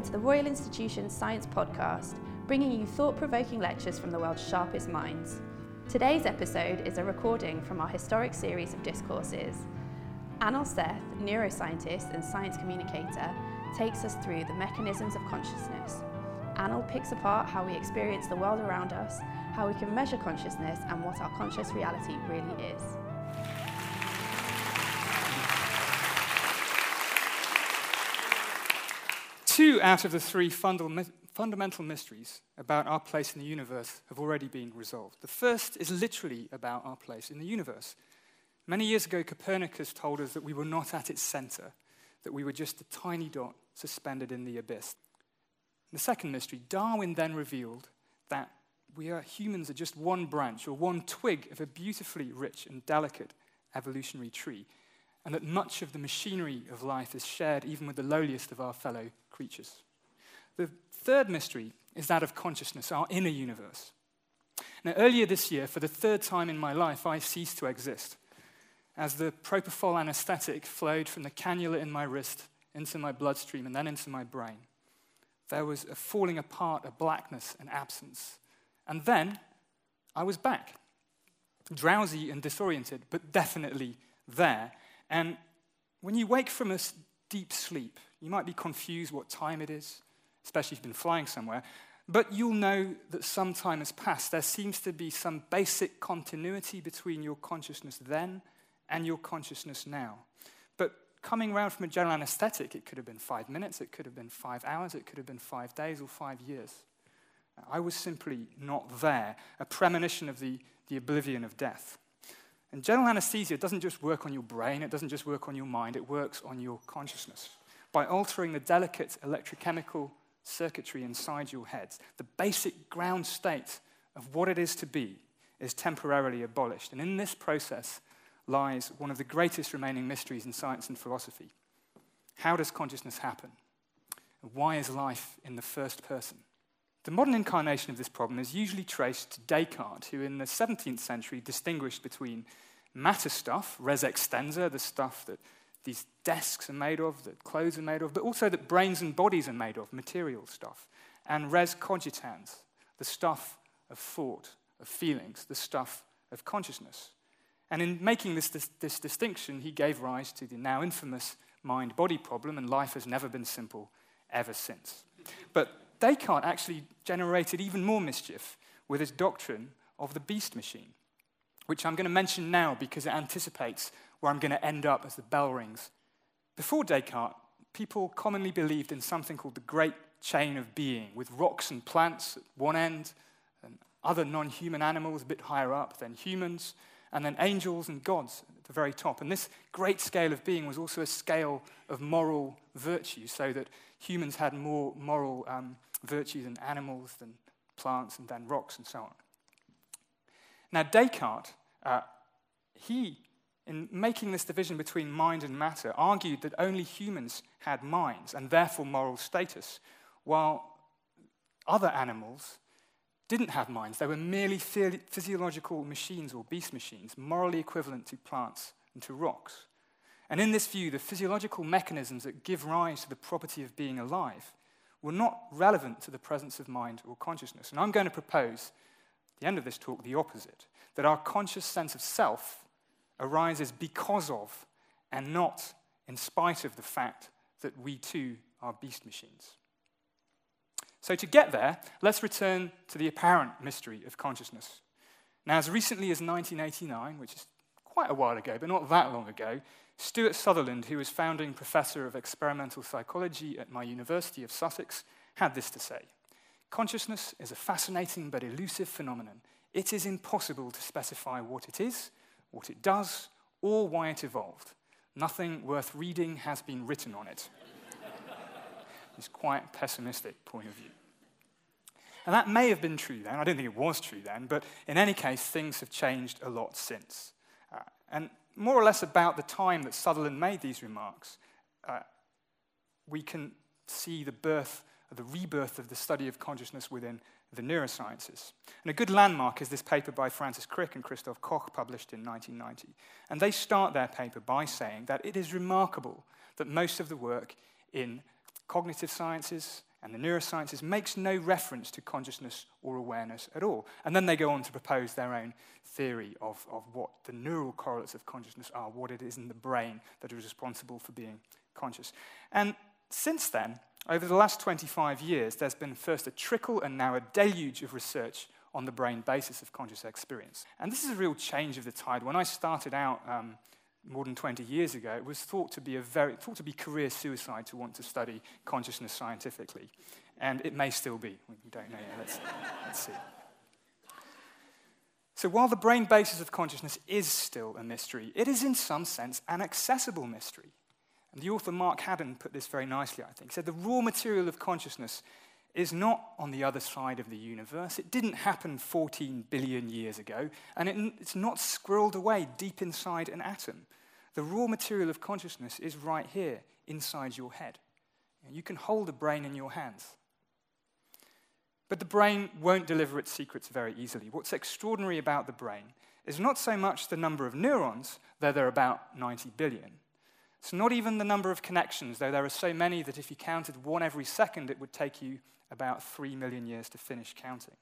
Welcome to the Royal Institution Science Podcast, bringing you thought provoking lectures from the world's sharpest minds. Today's episode is a recording from our historic series of discourses. Anil Seth, neuroscientist and science communicator, takes us through the mechanisms of consciousness. Anil picks apart how we experience the world around us, how we can measure consciousness, and what our conscious reality really is. Two out of the three fundamental mysteries about our place in the universe have already been resolved. The first is literally about our place in the universe. Many years ago, Copernicus told us that we were not at its center, that we were just a tiny dot suspended in the abyss. The second mystery, Darwin then revealed that we are humans are just one branch or one twig of a beautifully rich and delicate evolutionary tree, and that much of the machinery of life is shared even with the lowliest of our fellow creatures. The third mystery is that of consciousness, our inner universe. Now, earlier this year, for the third time in my life, I ceased to exist. As the propofol anesthetic flowed from the cannula in my wrist into my bloodstream and then into my brain, there was a falling apart, a blackness, an absence. And then I was back, drowsy and disoriented, but definitely there. And when you wake from a deep sleep, you might be confused what time it is, especially if you've been flying somewhere, but you'll know that some time has passed. There seems to be some basic continuity between your consciousness then and your consciousness now. But coming around from a general anesthetic, it could have been five minutes, it could have been five hours, it could have been five days or five years. I was simply not there, a premonition of the, the oblivion of death. And general anesthesia doesn't just work on your brain, it doesn't just work on your mind, it works on your consciousness by altering the delicate electrochemical circuitry inside your head. The basic ground state of what it is to be is temporarily abolished. And in this process lies one of the greatest remaining mysteries in science and philosophy. How does consciousness happen? And why is life in the first person? The modern incarnation of this problem is usually traced to Descartes, who in the 17th century distinguished between matter stuff, res extensa, the stuff that these desks are made of, that clothes are made of, but also that brains and bodies are made of, material stuff. And res cogitans, the stuff of thought, of feelings, the stuff of consciousness. And in making this, this, this distinction, he gave rise to the now infamous mind body problem, and life has never been simple ever since. But Descartes actually generated even more mischief with his doctrine of the beast machine, which I'm going to mention now because it anticipates where I'm going to end up as the bell rings. Before Descartes, people commonly believed in something called the great chain of being, with rocks and plants at one end, and other non human animals a bit higher up, then humans, and then angels and gods at the very top. And this great scale of being was also a scale of moral virtue, so that humans had more moral um, virtue than animals, than plants, and then rocks, and so on. Now, Descartes, uh, he in making this division between mind and matter, argued that only humans had minds and therefore moral status, while other animals didn't have minds. They were merely physiological machines or beast machines, morally equivalent to plants and to rocks. And in this view, the physiological mechanisms that give rise to the property of being alive were not relevant to the presence of mind or consciousness. And I'm going to propose, at the end of this talk, the opposite that our conscious sense of self arises because of and not in spite of the fact that we too are beast machines. So, to get there, let's return to the apparent mystery of consciousness. Now, as recently as 1989, which is quite a while ago, but not that long ago, Stuart Sutherland, who was founding professor of experimental psychology at my University of Sussex, had this to say Consciousness is a fascinating but elusive phenomenon. It is impossible to specify what it is what it does, or why it evolved. Nothing worth reading has been written on it. it's quite pessimistic point of view. And that may have been true then. I don't think it was true then, but in any case, things have changed a lot since. Uh, and more or less about the time that Sutherland made these remarks, uh, we can see the birth, the rebirth of the study of consciousness within the neurosciences. And a good landmark is this paper by Francis Crick and Christoph Koch, published in 1990. And they start their paper by saying that it is remarkable that most of the work in cognitive sciences and the neurosciences makes no reference to consciousness or awareness at all. And then they go on to propose their own theory of, of what the neural correlates of consciousness are, what it is in the brain that is responsible for being conscious. And since then, over the last 25 years, there's been first a trickle and now a deluge of research on the brain basis of conscious experience. And this is a real change of the tide. When I started out um, more than 20 years ago, it was thought to be a very thought to be career suicide to want to study consciousness scientifically, and it may still be. We don't know yet. Let's, let's see. So while the brain basis of consciousness is still a mystery, it is in some sense an accessible mystery. And the author Mark Haddon put this very nicely, I think. He said the raw material of consciousness is not on the other side of the universe. It didn't happen 14 billion years ago, and it, it's not squirreled away deep inside an atom. The raw material of consciousness is right here, inside your head. You can hold a brain in your hands. But the brain won't deliver its secrets very easily. What's extraordinary about the brain is not so much the number of neurons, though there are about 90 billion. It's not even the number of connections, though there are so many that if you counted one every second, it would take you about three million years to finish counting.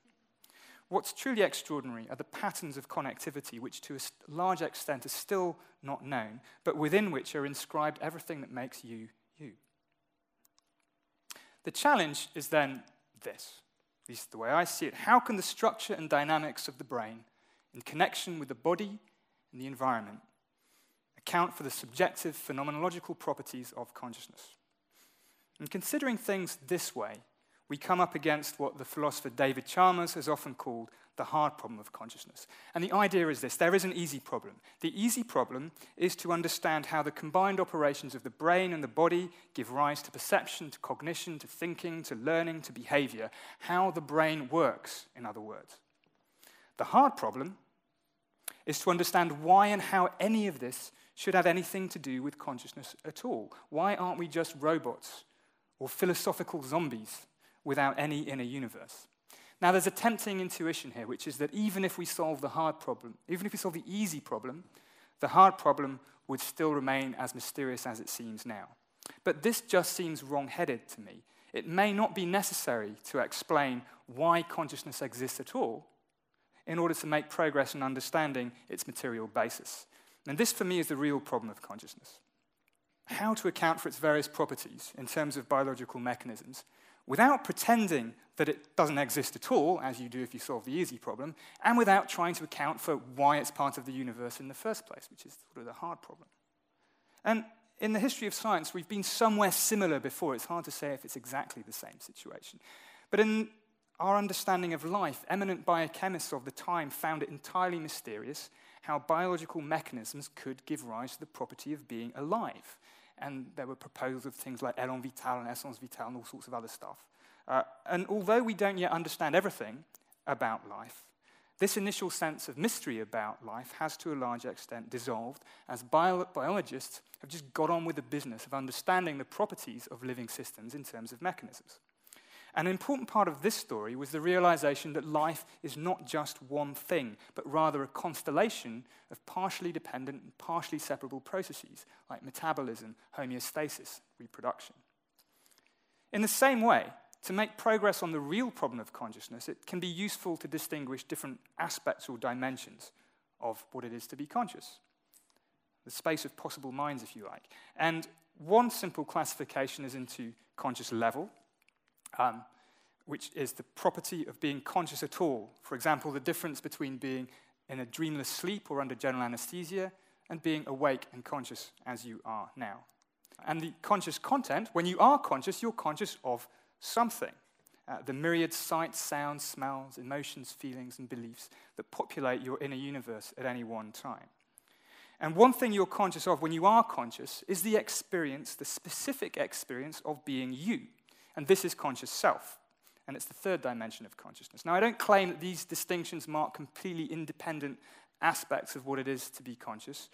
What's truly extraordinary are the patterns of connectivity, which to a large extent are still not known, but within which are inscribed everything that makes you you. The challenge is then this, at least the way I see it. How can the structure and dynamics of the brain, in connection with the body and the environment, account for the subjective phenomenological properties of consciousness? And considering things this way, we come up against what the philosopher David Chalmers has often called the hard problem of consciousness. And the idea is this there is an easy problem. The easy problem is to understand how the combined operations of the brain and the body give rise to perception, to cognition, to thinking, to learning, to behavior, how the brain works, in other words. The hard problem is to understand why and how any of this should have anything to do with consciousness at all. Why aren't we just robots or philosophical zombies without any inner universe. Now, there's a tempting intuition here, which is that even if we solve the hard problem, even if we solve the easy problem, the hard problem would still remain as mysterious as it seems now. But this just seems wrong headed to me. It may not be necessary to explain why consciousness exists at all in order to make progress in understanding its material basis. And this, for me, is the real problem of consciousness. How to account for its various properties in terms of biological mechanisms without pretending that it doesn't exist at all, as you do if you solve the easy problem, and without trying to account for why it's part of the universe in the first place, which is sort of the hard problem. And in the history of science, we've been somewhere similar before. It's hard to say if it's exactly the same situation. But in our understanding of life, eminent biochemists of the time found it entirely mysterious how biological mechanisms could give rise to the property of being alive and there were proposals of things like Elan Vital and Essence Vital and all sorts of other stuff. Uh, and although we don't yet understand everything about life, this initial sense of mystery about life has to a large extent dissolved as bio- biologists have just got on with the business of understanding the properties of living systems in terms of mechanisms. An important part of this story was the realization that life is not just one thing, but rather a constellation of partially dependent and partially separable processes, like metabolism, homeostasis, reproduction. In the same way, to make progress on the real problem of consciousness, it can be useful to distinguish different aspects or dimensions of what it is to be conscious. The space of possible minds, if you like. And one simple classification is into conscious level, um, which is the property of being conscious at all. For example, the difference between being in a dreamless sleep or under general anesthesia and being awake and conscious as you are now. And the conscious content, when you are conscious, you're conscious of something. Uh, the myriad sights, sounds, smells, emotions, feelings, and beliefs that populate your inner universe at any one time. And one thing you're conscious of when you are conscious is the experience, the specific experience of being you. And this is conscious self. And it's the third dimension of consciousness. Now, I don't claim that these distinctions mark completely independent aspects of what it is to be conscious,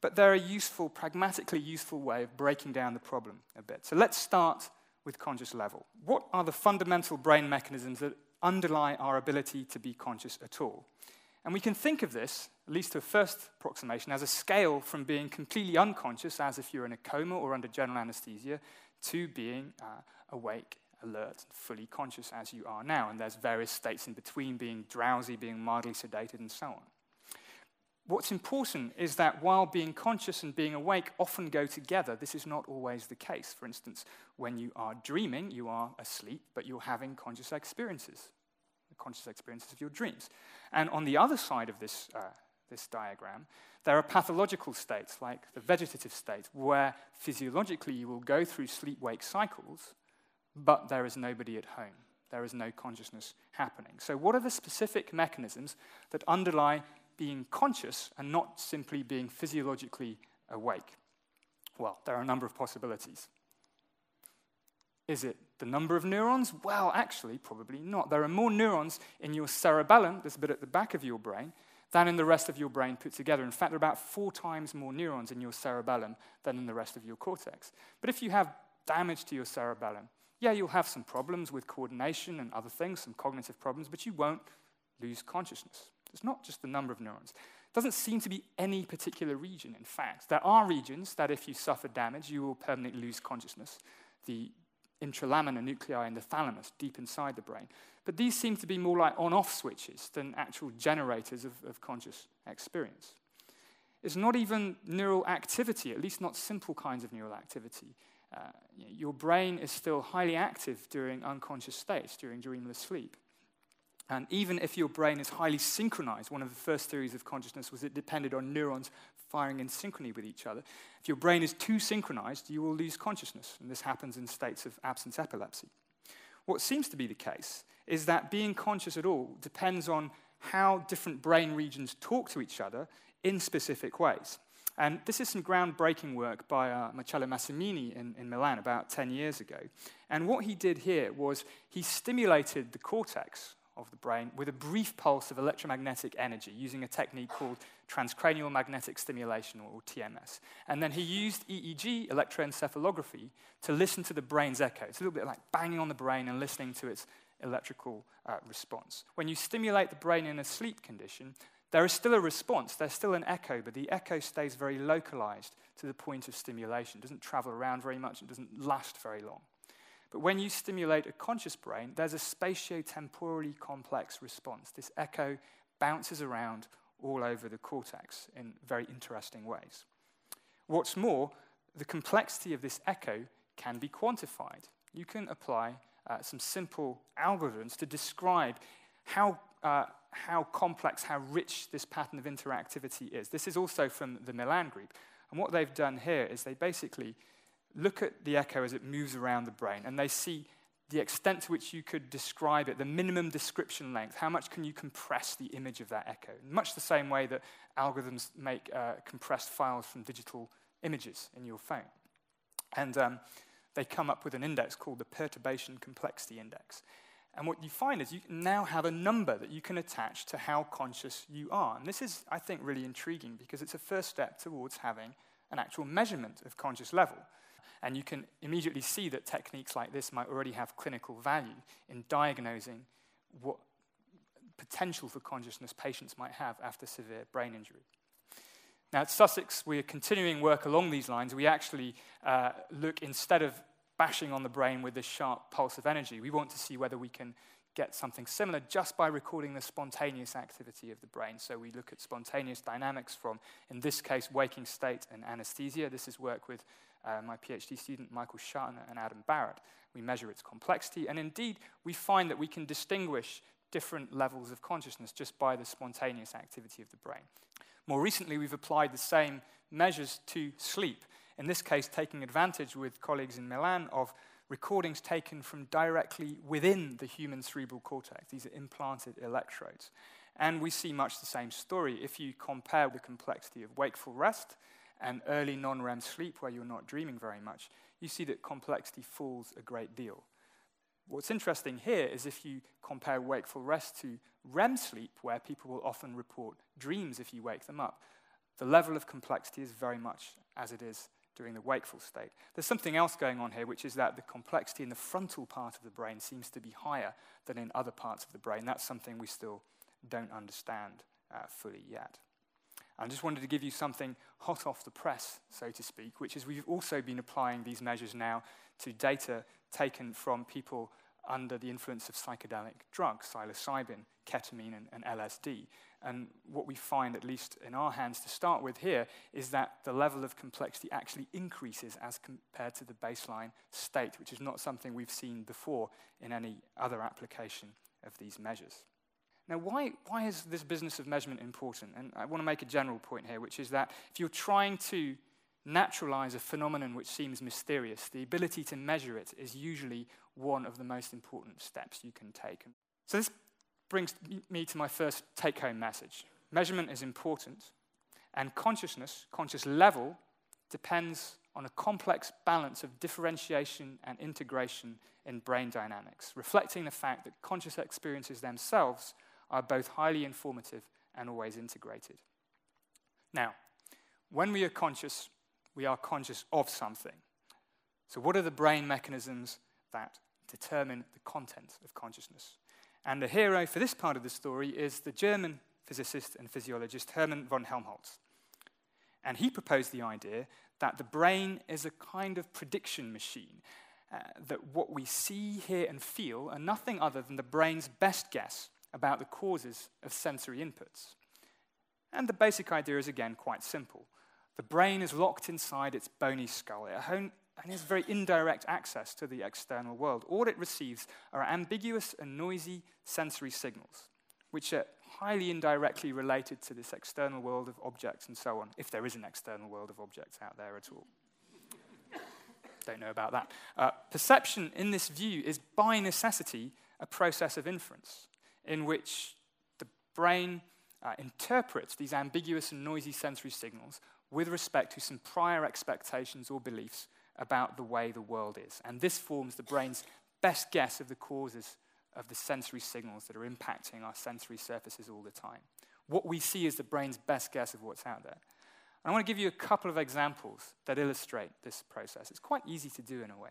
but they're a useful, pragmatically useful way of breaking down the problem a bit. So let's start with conscious level. What are the fundamental brain mechanisms that underlie our ability to be conscious at all? And we can think of this, at least to a first approximation, as a scale from being completely unconscious, as if you're in a coma or under general anesthesia, to being uh, awake alert and fully conscious as you are now. And there's various states in between being drowsy, being mildly sedated, and so on. What's important is that while being conscious and being awake often go together, this is not always the case. For instance, when you are dreaming, you are asleep, but you're having conscious experiences, the conscious experiences of your dreams. And on the other side of this, uh, this diagram, there are pathological states, like the vegetative state, where physiologically you will go through sleep wake cycles, but there is nobody at home. There is no consciousness happening. So, what are the specific mechanisms that underlie being conscious and not simply being physiologically awake? Well, there are a number of possibilities. Is it the number of neurons? Well, actually, probably not. There are more neurons in your cerebellum, this bit at the back of your brain, than in the rest of your brain put together. In fact, there are about four times more neurons in your cerebellum than in the rest of your cortex. But if you have damage to your cerebellum, yeah, you'll have some problems with coordination and other things, some cognitive problems, but you won't lose consciousness. It's not just the number of neurons. It doesn't seem to be any particular region, in fact. There are regions that, if you suffer damage, you will permanently lose consciousness. The intralaminar nuclei in the thalamus, deep inside the brain. But these seem to be more like on off switches than actual generators of, of conscious experience. It's not even neural activity, at least not simple kinds of neural activity. Uh, your brain is still highly active during unconscious states, during dreamless sleep. And even if your brain is highly synchronized, one of the first theories of consciousness was it depended on neurons firing in synchrony with each other. If your brain is too synchronized, you will lose consciousness. And this happens in states of absence epilepsy. What seems to be the case is that being conscious at all depends on how different brain regions talk to each other in specific ways. And this is some groundbreaking work by uh, Marcello Massimini in, in Milan about 10 years ago. And what he did here was he stimulated the cortex of the brain with a brief pulse of electromagnetic energy using a technique called transcranial magnetic stimulation, or TMS. And then he used EEG, electroencephalography, to listen to the brain's echo. It's a little bit like banging on the brain and listening to its electrical uh, response. When you stimulate the brain in a sleep condition, there is still a response, there's still an echo, but the echo stays very localized to the point of stimulation. It doesn't travel around very much, it doesn't last very long. But when you stimulate a conscious brain, there's a spatiotemporally complex response. This echo bounces around all over the cortex in very interesting ways. What's more, the complexity of this echo can be quantified. You can apply uh, some simple algorithms to describe how, uh, how complex, how rich this pattern of interactivity is. This is also from the Milan group. And what they've done here is they basically look at the echo as it moves around the brain and they see the extent to which you could describe it, the minimum description length, how much can you compress the image of that echo? Much the same way that algorithms make uh, compressed files from digital images in your phone. And um, they come up with an index called the Perturbation Complexity Index. And what you find is you now have a number that you can attach to how conscious you are. And this is, I think, really intriguing because it's a first step towards having an actual measurement of conscious level. And you can immediately see that techniques like this might already have clinical value in diagnosing what potential for consciousness patients might have after severe brain injury. Now, at Sussex, we are continuing work along these lines. We actually uh, look, instead of bashing on the brain with this sharp pulse of energy, we want to see whether we can get something similar just by recording the spontaneous activity of the brain. So we look at spontaneous dynamics from, in this case, waking state and anesthesia. This is work with uh, my PhD student Michael Schartner and Adam Barrett. We measure its complexity, and indeed, we find that we can distinguish different levels of consciousness just by the spontaneous activity of the brain. More recently, we've applied the same measures to sleep, in this case, taking advantage with colleagues in Milan of recordings taken from directly within the human cerebral cortex. These are implanted electrodes. And we see much the same story. If you compare the complexity of wakeful rest and early non REM sleep, where you're not dreaming very much, you see that complexity falls a great deal. What's interesting here is if you compare wakeful rest to REM sleep, where people will often report dreams if you wake them up, the level of complexity is very much as it is during the wakeful state. There's something else going on here, which is that the complexity in the frontal part of the brain seems to be higher than in other parts of the brain. That's something we still don't understand uh, fully yet. I just wanted to give you something hot off the press, so to speak, which is we've also been applying these measures now to data taken from people under the influence of psychedelic drugs, psilocybin, ketamine, and, and, LSD. And what we find, at least in our hands to start with here, is that the level of complexity actually increases as compared to the baseline state, which is not something we've seen before in any other application of these measures. Now, why, why is this business of measurement important? And I want to make a general point here, which is that if you're trying to naturalize a phenomenon which seems mysterious, the ability to measure it is usually one of the most important steps you can take. So, this brings me to my first take home message. Measurement is important, and consciousness, conscious level, depends on a complex balance of differentiation and integration in brain dynamics, reflecting the fact that conscious experiences themselves are both highly informative and always integrated. Now, when we are conscious, we are conscious of something. So, what are the brain mechanisms that determine the content of consciousness? And the hero for this part of the story is the German physicist and physiologist Hermann von Helmholtz. And he proposed the idea that the brain is a kind of prediction machine, uh, that what we see, hear, and feel are nothing other than the brain's best guess about the causes of sensory inputs. And the basic idea is again quite simple. The brain is locked inside its bony skull. It has very indirect access to the external world. All it receives are ambiguous and noisy sensory signals, which are highly indirectly related to this external world of objects and so on, if there is an external world of objects out there at all. Don't know about that. Uh, perception in this view is by necessity a process of inference in which the brain uh, interprets these ambiguous and noisy sensory signals with respect to some prior expectations or beliefs about the way the world is. And this forms the brain's best guess of the causes of the sensory signals that are impacting our sensory surfaces all the time. What we see is the brain's best guess of what's out there. I want to give you a couple of examples that illustrate this process. It's quite easy to do in a way.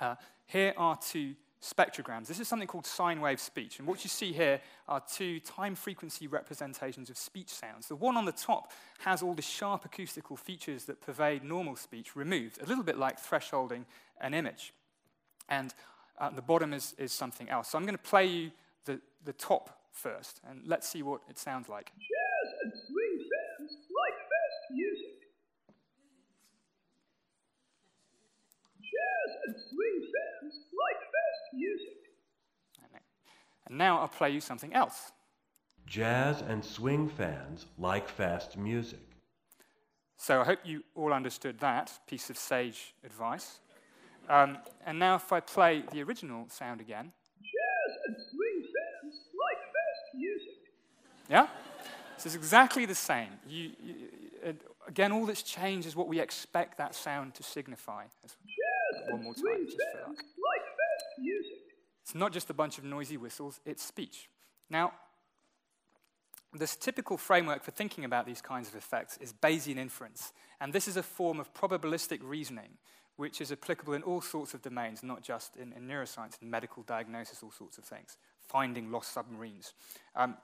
Uh, here are two spectrograms. This is something called sine wave speech. And what you see here are two time frequency representations of speech sounds. The one on the top has all the sharp acoustical features that pervade normal speech removed, a little bit like thresholding an image. And at the bottom is, is something else. So I'm going to play you the, the top first, and let's see what it sounds like. Fans like. And now I'll play you something else. Jazz and swing fans like fast music. So I hope you all understood that piece of sage advice. Um, and now if I play the original sound again. Jazz and swing fans like fast music. Yeah? So it's exactly the same. You, you, again, all that's changed is what we expect that sound to signify. One more time, just for luck. Like fast music. It's not just a bunch of noisy whistles, it's speech. Now, this typical framework for thinking about these kinds of effects is Bayesian inference. And this is a form of probabilistic reasoning, which is applicable in all sorts of domains, not just in, in neuroscience and medical diagnosis, all sorts of things, finding lost submarines. Um,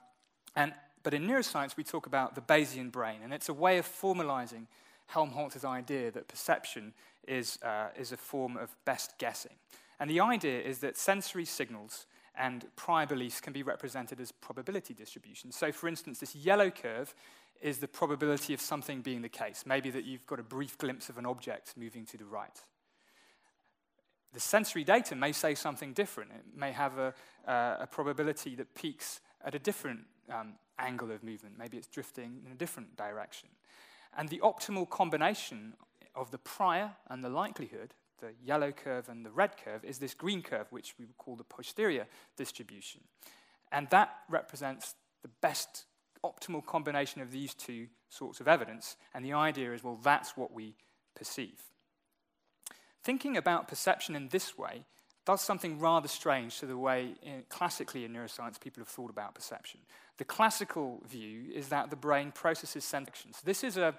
and, but in neuroscience, we talk about the Bayesian brain, and it's a way of formalizing Helmholtz's idea that perception is, uh, is a form of best guessing. And the idea is that sensory signals and prior beliefs can be represented as probability distributions. So, for instance, this yellow curve is the probability of something being the case. Maybe that you've got a brief glimpse of an object moving to the right. The sensory data may say something different. It may have a, uh, a probability that peaks at a different um, angle of movement. Maybe it's drifting in a different direction. And the optimal combination of the prior and the likelihood the yellow curve and the red curve, is this green curve, which we would call the posterior distribution. And that represents the best optimal combination of these two sorts of evidence. And the idea is, well, that's what we perceive. Thinking about perception in this way does something rather strange to the way in, classically in neuroscience people have thought about perception. The classical view is that the brain processes sensations. This is a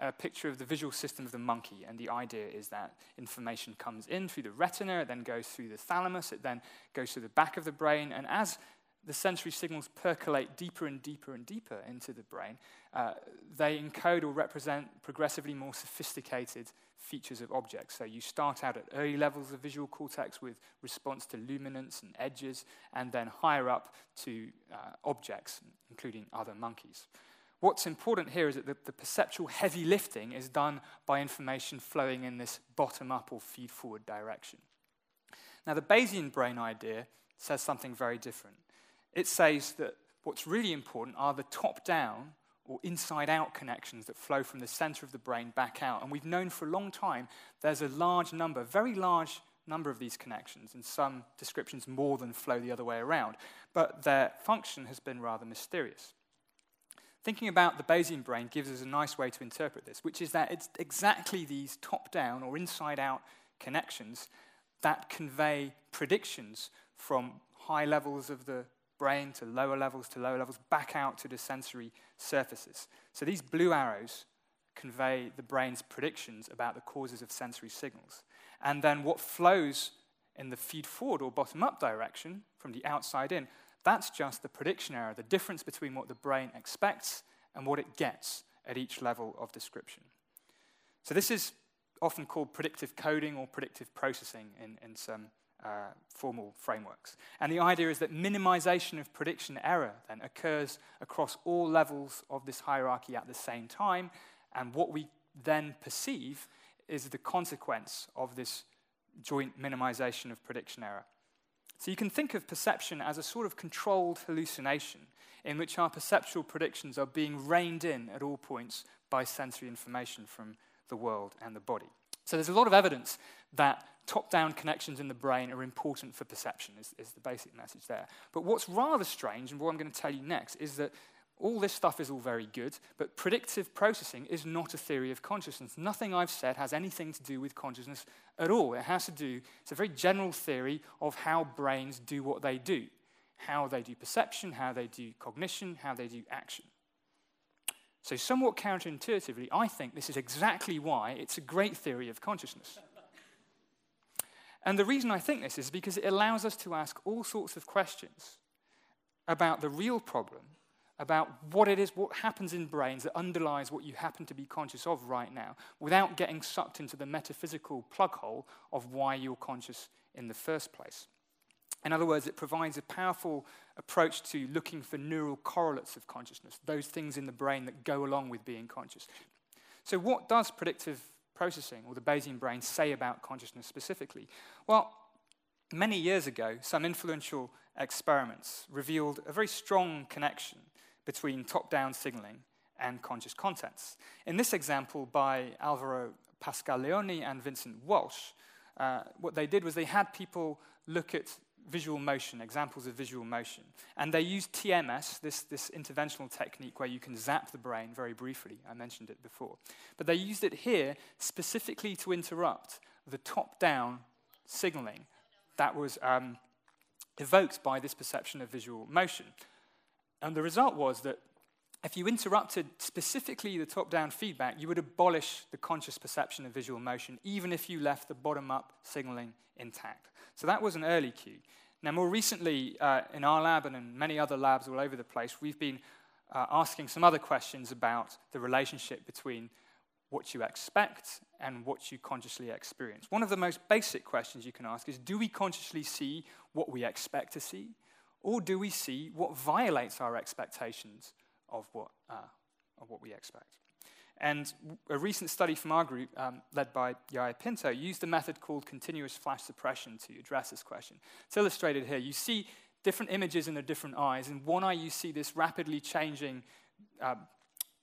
a picture of the visual system of the monkey. And the idea is that information comes in through the retina, it then goes through the thalamus, it then goes to the back of the brain. And as the sensory signals percolate deeper and deeper and deeper into the brain, uh, they encode or represent progressively more sophisticated features of objects. So you start out at early levels of visual cortex with response to luminance and edges, and then higher up to uh, objects, including other monkeys. What's important here is that the, the perceptual heavy lifting is done by information flowing in this bottom up or feed forward direction. Now, the Bayesian brain idea says something very different. It says that what's really important are the top down or inside out connections that flow from the center of the brain back out. And we've known for a long time there's a large number, very large number of these connections, and some descriptions more than flow the other way around. But their function has been rather mysterious. Thinking about the Bayesian brain gives us a nice way to interpret this, which is that it's exactly these top down or inside out connections that convey predictions from high levels of the brain to lower levels to lower levels back out to the sensory surfaces. So these blue arrows convey the brain's predictions about the causes of sensory signals. And then what flows in the feed forward or bottom up direction from the outside in, that's just the prediction error, the difference between what the brain expects and what it gets at each level of description. So this is often called predictive coding or predictive processing in, in some uh, formal frameworks. And the idea is that minimization of prediction error then occurs across all levels of this hierarchy at the same time, and what we then perceive is the consequence of this joint minimization of prediction error. So you can think of perception as a sort of controlled hallucination in which our perceptual predictions are being reined in at all points by sensory information from the world and the body. So there's a lot of evidence that top down connections in the brain are important for perception, is, is the basic message there. But what's rather strange, and what I'm going to tell you next, is that all this stuff is all very good, but predictive processing is not a theory of consciousness. Nothing I've said has anything to do with consciousness at all. It has to do, it's a very general theory of how brains do what they do how they do perception, how they do cognition, how they do action. So, somewhat counterintuitively, I think this is exactly why it's a great theory of consciousness. And the reason I think this is because it allows us to ask all sorts of questions about the real problem, about what it is, what happens in brains that underlies what you happen to be conscious of right now, without getting sucked into the metaphysical plug hole of why you're conscious in the first place. In other words, it provides a powerful approach to looking for neural correlates of consciousness, those things in the brain that go along with being conscious. So, what does predictive processing or the Bayesian brain say about consciousness specifically? Well, many years ago, some influential experiments revealed a very strong connection between top down signaling and conscious contents. In this example, by Alvaro Pascual-Leone and Vincent Walsh, uh, what they did was they had people look at visual motion, examples of visual motion. And they used TMS, this, this interventional technique where you can zap the brain very briefly. I mentioned it before. But they used it here specifically to interrupt the top down signaling that was um, evoked by this perception of visual motion. And the result was that if you interrupted specifically the top down feedback, you would abolish the conscious perception of visual motion, even if you left the bottom up signaling intact. So that was an early cue. Now, more recently, uh, in our lab and in many other labs all over the place, we've been uh, asking some other questions about the relationship between what you expect and what you consciously experience. One of the most basic questions you can ask is Do we consciously see what we expect to see? Or do we see what violates our expectations of what, uh, of what we expect. And a recent study from our group, um, led by Yair Pinto, used a method called continuous flash suppression to address this question. It's illustrated here. You see different images in the different eyes. In one eye, you see this rapidly changing uh,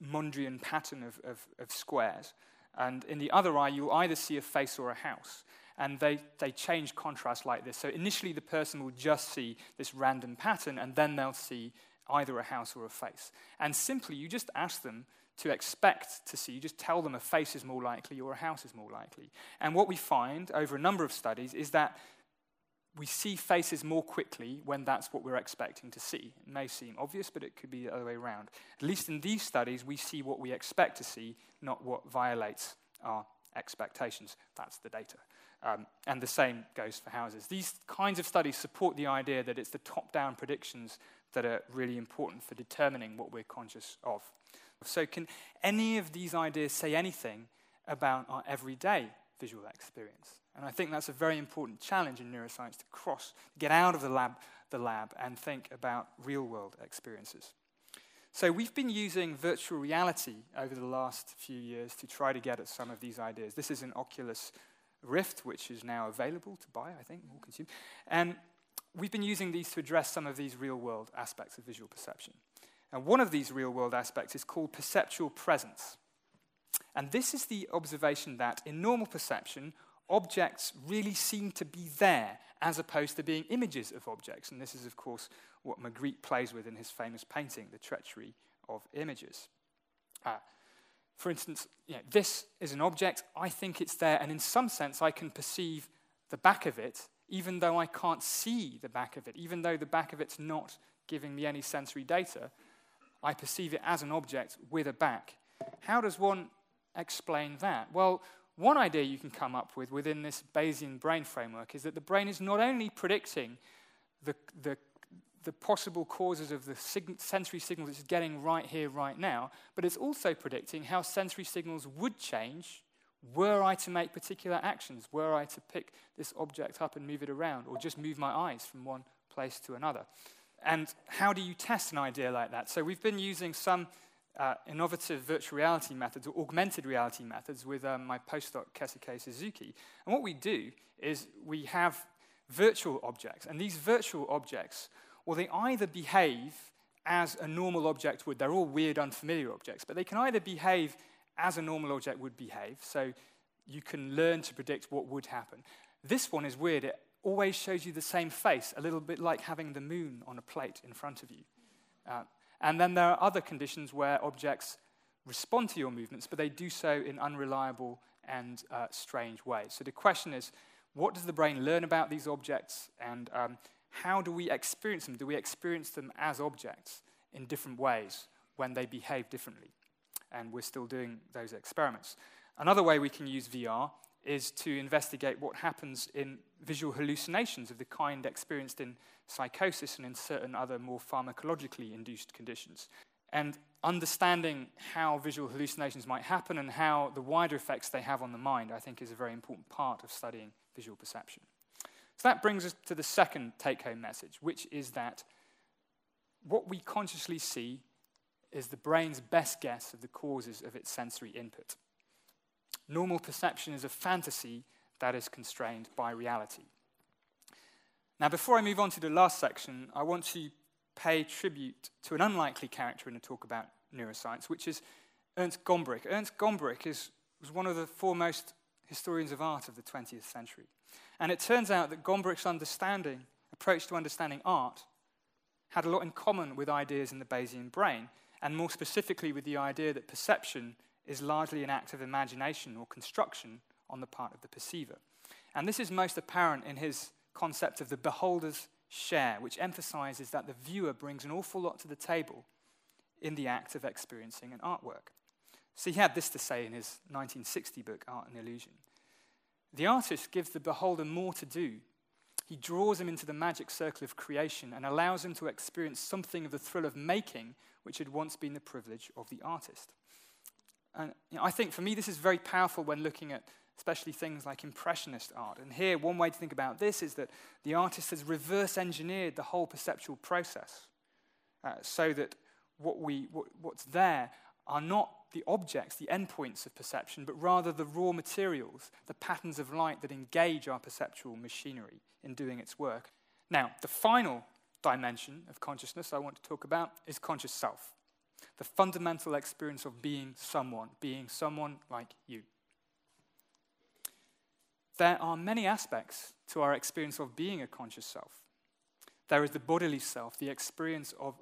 Mondrian pattern of, of, of squares. And in the other eye, you'll either see a face or a house. And they, they change contrast like this. So initially, the person will just see this random pattern, and then they'll see either a house or a face. And simply, you just ask them to expect to see, you just tell them a face is more likely or a house is more likely. And what we find over a number of studies is that we see faces more quickly when that's what we're expecting to see. It may seem obvious, but it could be the other way around. At least in these studies, we see what we expect to see, not what violates our expectations. That's the data. Um, and the same goes for houses. These kinds of studies support the idea that it's the top down predictions that are really important for determining what we're conscious of. So, can any of these ideas say anything about our everyday visual experience? And I think that's a very important challenge in neuroscience to cross, get out of the lab, the lab and think about real world experiences. So, we've been using virtual reality over the last few years to try to get at some of these ideas. This is an Oculus Rift, which is now available to buy, I think, or consume. And we've been using these to address some of these real world aspects of visual perception. And one of these real world aspects is called perceptual presence. And this is the observation that in normal perception, objects really seem to be there as opposed to being images of objects. And this is, of course, what Magritte plays with in his famous painting, The Treachery of Images. Uh, for instance, you know, this is an object, I think it's there, and in some sense I can perceive the back of it, even though I can't see the back of it, even though the back of it's not giving me any sensory data, I perceive it as an object with a back. How does one explain that? Well, one idea you can come up with within this Bayesian brain framework is that the brain is not only predicting the, the the possible causes of the sig- sensory signals it's getting right here, right now, but it's also predicting how sensory signals would change were I to make particular actions, were I to pick this object up and move it around, or just move my eyes from one place to another. And how do you test an idea like that? So we've been using some uh, innovative virtual reality methods, or augmented reality methods, with um, my postdoc Keisuke Suzuki. And what we do is we have virtual objects, and these virtual objects well, they either behave as a normal object would. They're all weird, unfamiliar objects, but they can either behave as a normal object would behave, so you can learn to predict what would happen. This one is weird. It always shows you the same face, a little bit like having the moon on a plate in front of you. Uh, and then there are other conditions where objects respond to your movements, but they do so in unreliable and uh, strange ways. So the question is what does the brain learn about these objects, and um, how do we experience them? Do we experience them as objects in different ways when they behave differently? And we're still doing those experiments. Another way we can use VR is to investigate what happens in visual hallucinations of the kind experienced in psychosis and in certain other more pharmacologically induced conditions. And understanding how visual hallucinations might happen and how the wider effects they have on the mind, I think, is a very important part of studying visual perception. So that brings us to the second take home message, which is that what we consciously see is the brain's best guess of the causes of its sensory input. Normal perception is a fantasy that is constrained by reality. Now, before I move on to the last section, I want to pay tribute to an unlikely character in a talk about neuroscience, which is Ernst Gombrich. Ernst Gombrich is, was one of the foremost historians of art of the 20th century. And it turns out that Gombrich's understanding, approach to understanding art, had a lot in common with ideas in the Bayesian brain, and more specifically with the idea that perception is largely an act of imagination or construction on the part of the perceiver. And this is most apparent in his concept of the beholder's share, which emphasizes that the viewer brings an awful lot to the table in the act of experiencing an artwork. So he had this to say in his 1960 book, Art and Illusion. The artist gives the beholder more to do. He draws him into the magic circle of creation and allows him to experience something of the thrill of making, which had once been the privilege of the artist. And you know, I think for me, this is very powerful when looking at especially things like Impressionist art. And here, one way to think about this is that the artist has reverse engineered the whole perceptual process uh, so that what we, what, what's there are not the objects, the endpoints of perception, but rather the raw materials, the patterns of light that engage our perceptual machinery in doing its work. Now, the final dimension of consciousness I want to talk about is conscious self, the fundamental experience of being someone, being someone like you. There are many aspects to our experience of being a conscious self. There is the bodily self, the experience of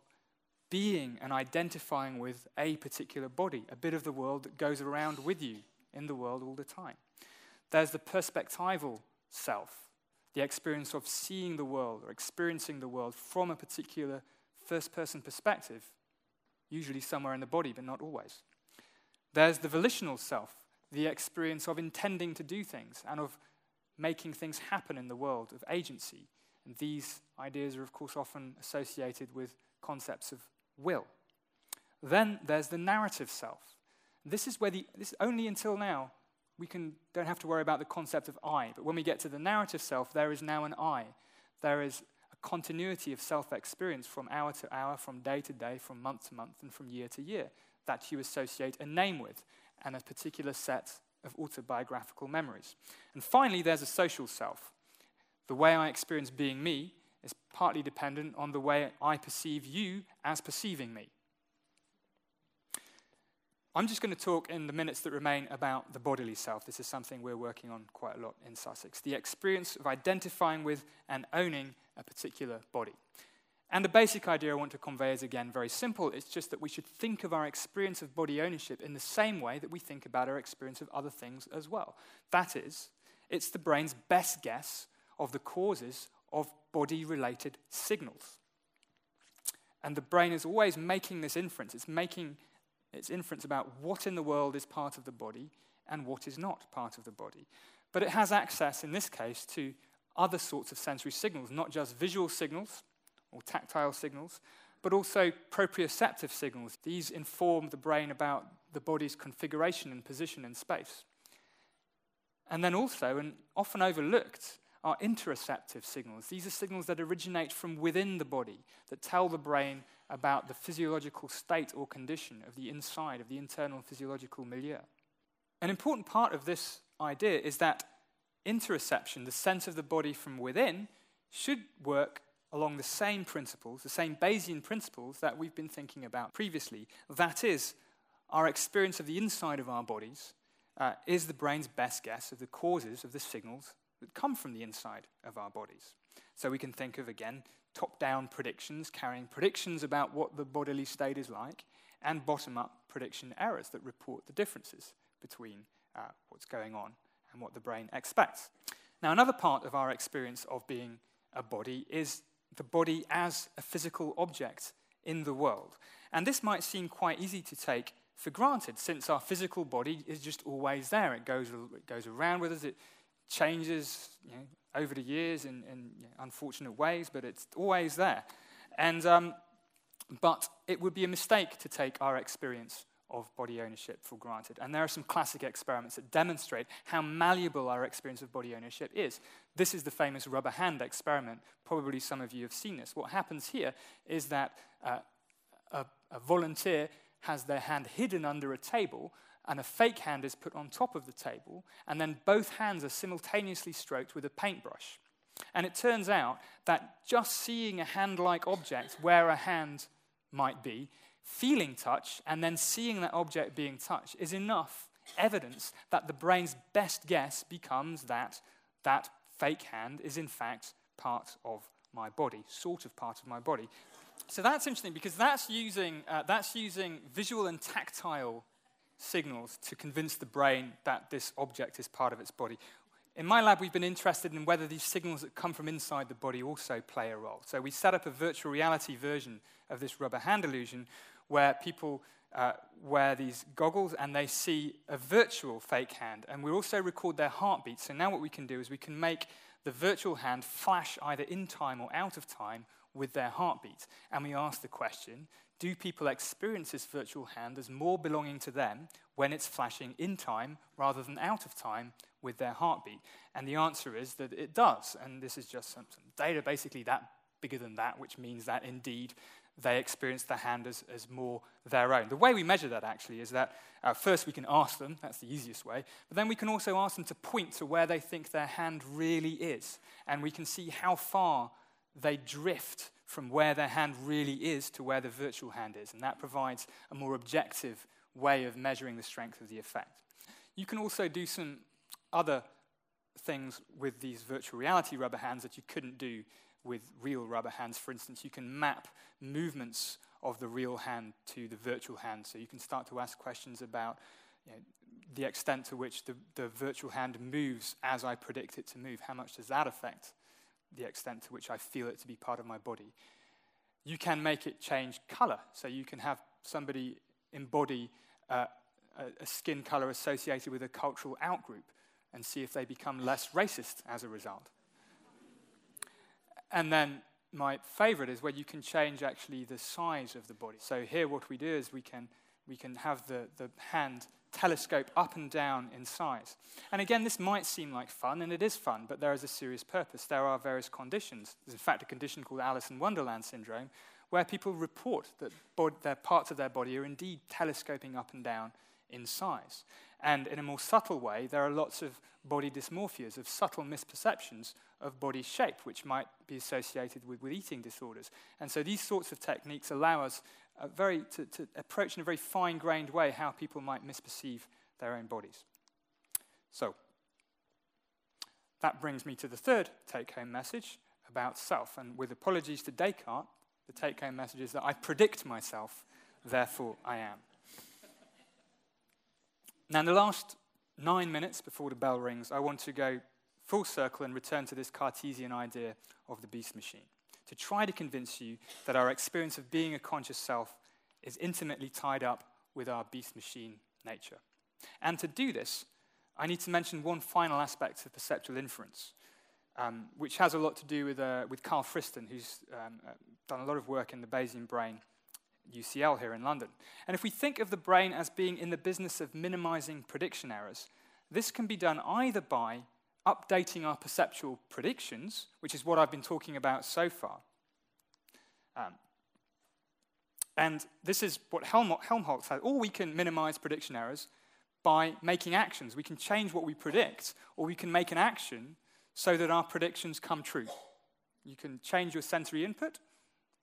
being and identifying with a particular body, a bit of the world that goes around with you in the world all the time. There's the perspectival self, the experience of seeing the world or experiencing the world from a particular first person perspective, usually somewhere in the body, but not always. There's the volitional self, the experience of intending to do things and of making things happen in the world, of agency. And these ideas are, of course, often associated with concepts of will. Then there's the narrative self. This is where the, this only until now we can, don't have to worry about the concept of I. But when we get to the narrative self, there is now an I. There is a continuity of self experience from hour to hour, from day to day, from month to month, and from year to year that you associate a name with and a particular set of autobiographical memories. And finally, there's a social self. The way I experience being me is partly dependent on the way I perceive you as perceiving me. I'm just going to talk in the minutes that remain about the bodily self. This is something we're working on quite a lot in Sussex. The experience of identifying with and owning a particular body. And the basic idea I want to convey is again very simple. It's just that we should think of our experience of body ownership in the same way that we think about our experience of other things as well. That is, it's the brain's best guess of the causes of body related signals. And the brain is always making this inference. It's making its inference about what in the world is part of the body and what is not part of the body. But it has access, in this case, to other sorts of sensory signals, not just visual signals or tactile signals, but also proprioceptive signals. These inform the brain about the body's configuration and position in space. And then also, and often overlooked, are interoceptive signals. These are signals that originate from within the body, that tell the brain about the physiological state or condition of the inside, of the internal physiological milieu. An important part of this idea is that interoception, the sense of the body from within, should work along the same principles, the same Bayesian principles that we've been thinking about previously. That is, our experience of the inside of our bodies uh, is the brain's best guess of the causes of the signals that come from the inside of our bodies. So we can think of, again, top down predictions, carrying predictions about what the bodily state is like, and bottom up prediction errors that report the differences between uh, what's going on and what the brain expects. Now, another part of our experience of being a body is the body as a physical object in the world. And this might seem quite easy to take for granted since our physical body is just always there. It goes, it goes around with us, it changes you know, over the years in, in you know, unfortunate ways, but it's always there. And, um, but it would be a mistake to take our experience of body ownership for granted. And there are some classic experiments that demonstrate how malleable our experience of body ownership is. This is the famous rubber hand experiment. Probably some of you have seen this. What happens here is that uh, a, a volunteer has their hand hidden under a table and a fake hand is put on top of the table, and then both hands are simultaneously stroked with a paintbrush. And it turns out that just seeing a hand like object where a hand might be, feeling touch, and then seeing that object being touched is enough evidence that the brain's best guess becomes that that fake hand is in fact part of my body, sort of part of my body. So that's interesting because that's using, uh, that's using visual and tactile signals to convince the brain that this object is part of its body. In my lab, we've been interested in whether these signals that come from inside the body also play a role. So we set up a virtual reality version of this rubber hand illusion where people uh, wear these goggles and they see a virtual fake hand. And we also record their heartbeat. So now what we can do is we can make the virtual hand flash either in time or out of time with their heartbeat. And we ask the question do people experience this virtual hand as more belonging to them when it's flashing in time rather than out of time with their heartbeat? And the answer is that it does. And this is just some, some data basically that bigger than that, which means that indeed they experience the hand as, as more their own. The way we measure that actually is that uh, first we can ask them, that's the easiest way, but then we can also ask them to point to where they think their hand really is. And we can see how far they drift from where their hand really is to where the virtual hand is. And that provides a more objective way of measuring the strength of the effect. You can also do some other things with these virtual reality rubber hands that you couldn't do with real rubber hands. For instance, you can map movements of the real hand to the virtual hand. So you can start to ask questions about you know, the extent to which the, the virtual hand moves as I predict it to move. How much does that affect the extent to which I feel it to be part of my body? You can make it change color. So you can have somebody embody uh, a, a skin color associated with a cultural outgroup and see if they become less racist as a result. And then my favorite is where you can change actually the size of the body. So here what we do is we can, we can have the, the hand telescope up and down in size. And again, this might seem like fun, and it is fun, but there is a serious purpose. There are various conditions. There's, in fact, a condition called Alice in Wonderland syndrome, where people report that their parts of their body are indeed telescoping up and down in size. And in a more subtle way, there are lots of body dysmorphias, of subtle misperceptions of body shape, which might be associated with, with eating disorders. And so these sorts of techniques allow us very, to, to approach in a very fine grained way how people might misperceive their own bodies. So, that brings me to the third take home message about self. And with apologies to Descartes, the take home message is that I predict myself, therefore I am. Now, in the last nine minutes before the bell rings, I want to go full circle and return to this Cartesian idea of the beast machine to try to convince you that our experience of being a conscious self is intimately tied up with our beast machine nature. And to do this, I need to mention one final aspect of perceptual inference, um, which has a lot to do with, uh, with Karl Friston, who's um, uh, done a lot of work in the Bayesian brain, UCL here in London. And if we think of the brain as being in the business of minimizing prediction errors, this can be done either by updating our perceptual predictions, which is what I've been talking about so far. Um, and this is what Helmholtz has. Or we can minimize prediction errors by making actions. We can change what we predict, or we can make an action so that our predictions come true. You can change your sensory input,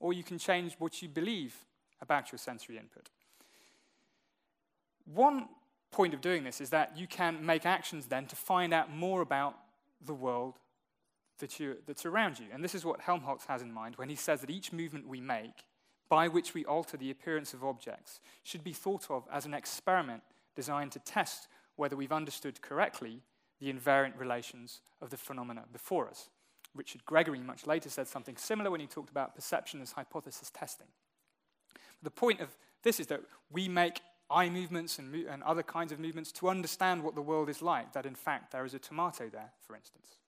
or you can change what you believe about your sensory input. One point of doing this is that you can make actions then to find out more about the world that you, that's around you. And this is what Helmholtz has in mind when he says that each movement we make, by which we alter the appearance of objects, should be thought of as an experiment designed to test whether we've understood correctly the invariant relations of the phenomena before us. Richard Gregory much later said something similar when he talked about perception as hypothesis testing. The point of this is that we make eye movements and, and other kinds of movements to understand what the world is like, that in fact there is a tomato there, for instance.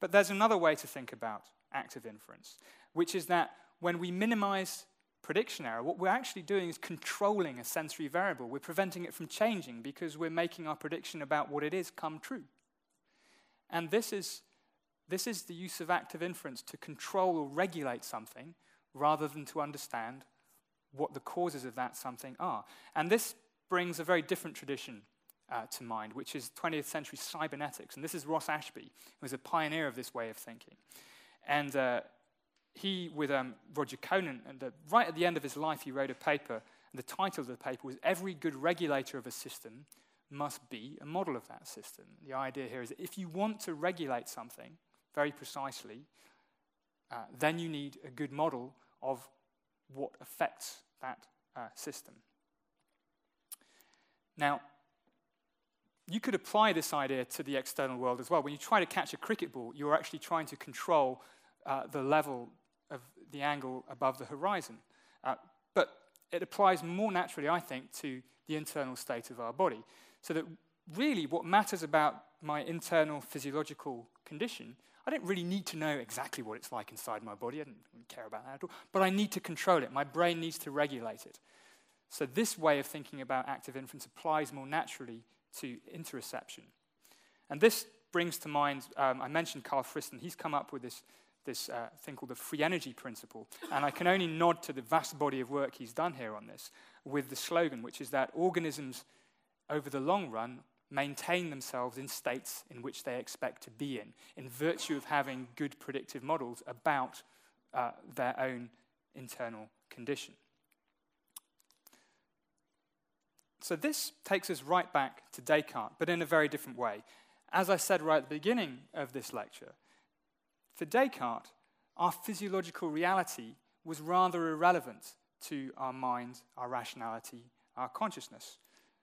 But there's another way to think about active inference, which is that when we minimize prediction error, what we're actually doing is controlling a sensory variable. We're preventing it from changing because we're making our prediction about what it is come true. And this is, this is the use of active inference to control or regulate something rather than to understand what the causes of that something are. And this brings a very different tradition uh, to mind, which is 20th century cybernetics. And this is Ross Ashby, who was a pioneer of this way of thinking. And uh, he, with um, Roger Conant, and uh, right at the end of his life, he wrote a paper. And the title of the paper was Every Good Regulator of a System Must Be a Model of That System. The idea here is that if you want to regulate something very precisely, uh, then you need a good model of what affects that uh, system. Now, you could apply this idea to the external world as well. When you try to catch a cricket ball, you're actually trying to control uh, the level of the angle above the horizon. Uh, but it applies more naturally, I think, to the internal state of our body. So that really what matters about my internal physiological condition I don't really need to know exactly what it's like inside my body. I don't care about that at all. But I need to control it. My brain needs to regulate it. So, this way of thinking about active inference applies more naturally to interoception. And this brings to mind, um, I mentioned Karl Friston. He's come up with this, this uh, thing called the free energy principle. And I can only nod to the vast body of work he's done here on this with the slogan, which is that organisms, over the long run, maintain themselves in states in which they expect to be in, in virtue of having good predictive models about uh, their own internal condition. So this takes us right back to Descartes, but in a very different way. As I said right at the beginning of this lecture, for Descartes, our physiological reality was rather irrelevant to our mind, our rationality, our consciousness.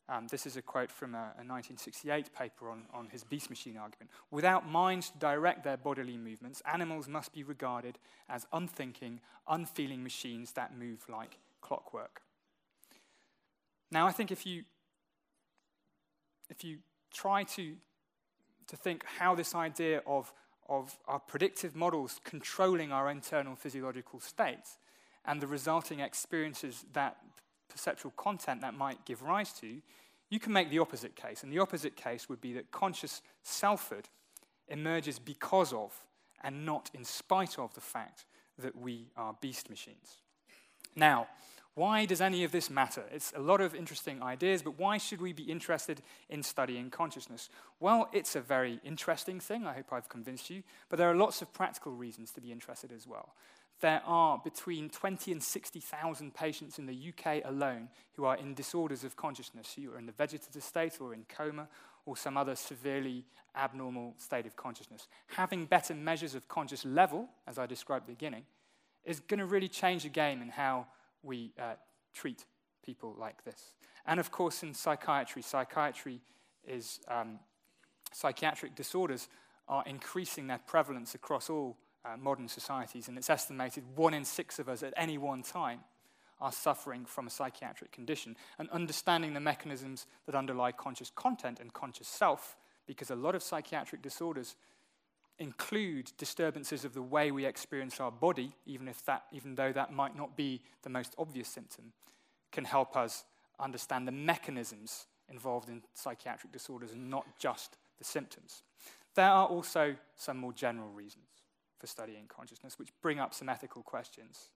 Um, this is a quote from a, a 1968 paper on, on his beast machine argument. Without minds to direct their bodily movements, animals must be regarded as unthinking, unfeeling machines that move like clockwork. Now, I think if you if you try to, to think how this idea of, of our predictive models controlling our internal physiological states and the resulting experiences that perceptual content that might give rise to, you can make the opposite case. And the opposite case would be that conscious selfhood emerges because of and not in spite of the fact that we are beast machines. Now, why does any of this matter? It's a lot of interesting ideas, but why should we be interested in studying consciousness? Well, it's a very interesting thing. I hope I've convinced you. But there are lots of practical reasons to be interested as well. There are between 20 and 60,000 patients in the UK alone who are in disorders of consciousness, who are in the vegetative state or in coma or some other severely abnormal state of consciousness. Having better measures of conscious level, as I described at the beginning, is going to really change the game in how we uh, treat people like this. And of course, in psychiatry, psychiatry is um, psychiatric disorders are increasing their prevalence across all uh, modern societies, and it's estimated one in six of us at any one time are suffering from a psychiatric condition. And understanding the mechanisms that underlie conscious content and conscious self, because a lot of psychiatric disorders include disturbances of the way we experience our body, even, if that, even though that might not be the most obvious symptom, can help us understand the mechanisms involved in psychiatric disorders and not just the symptoms. There are also some more general reasons for studying consciousness, which bring up some ethical questions.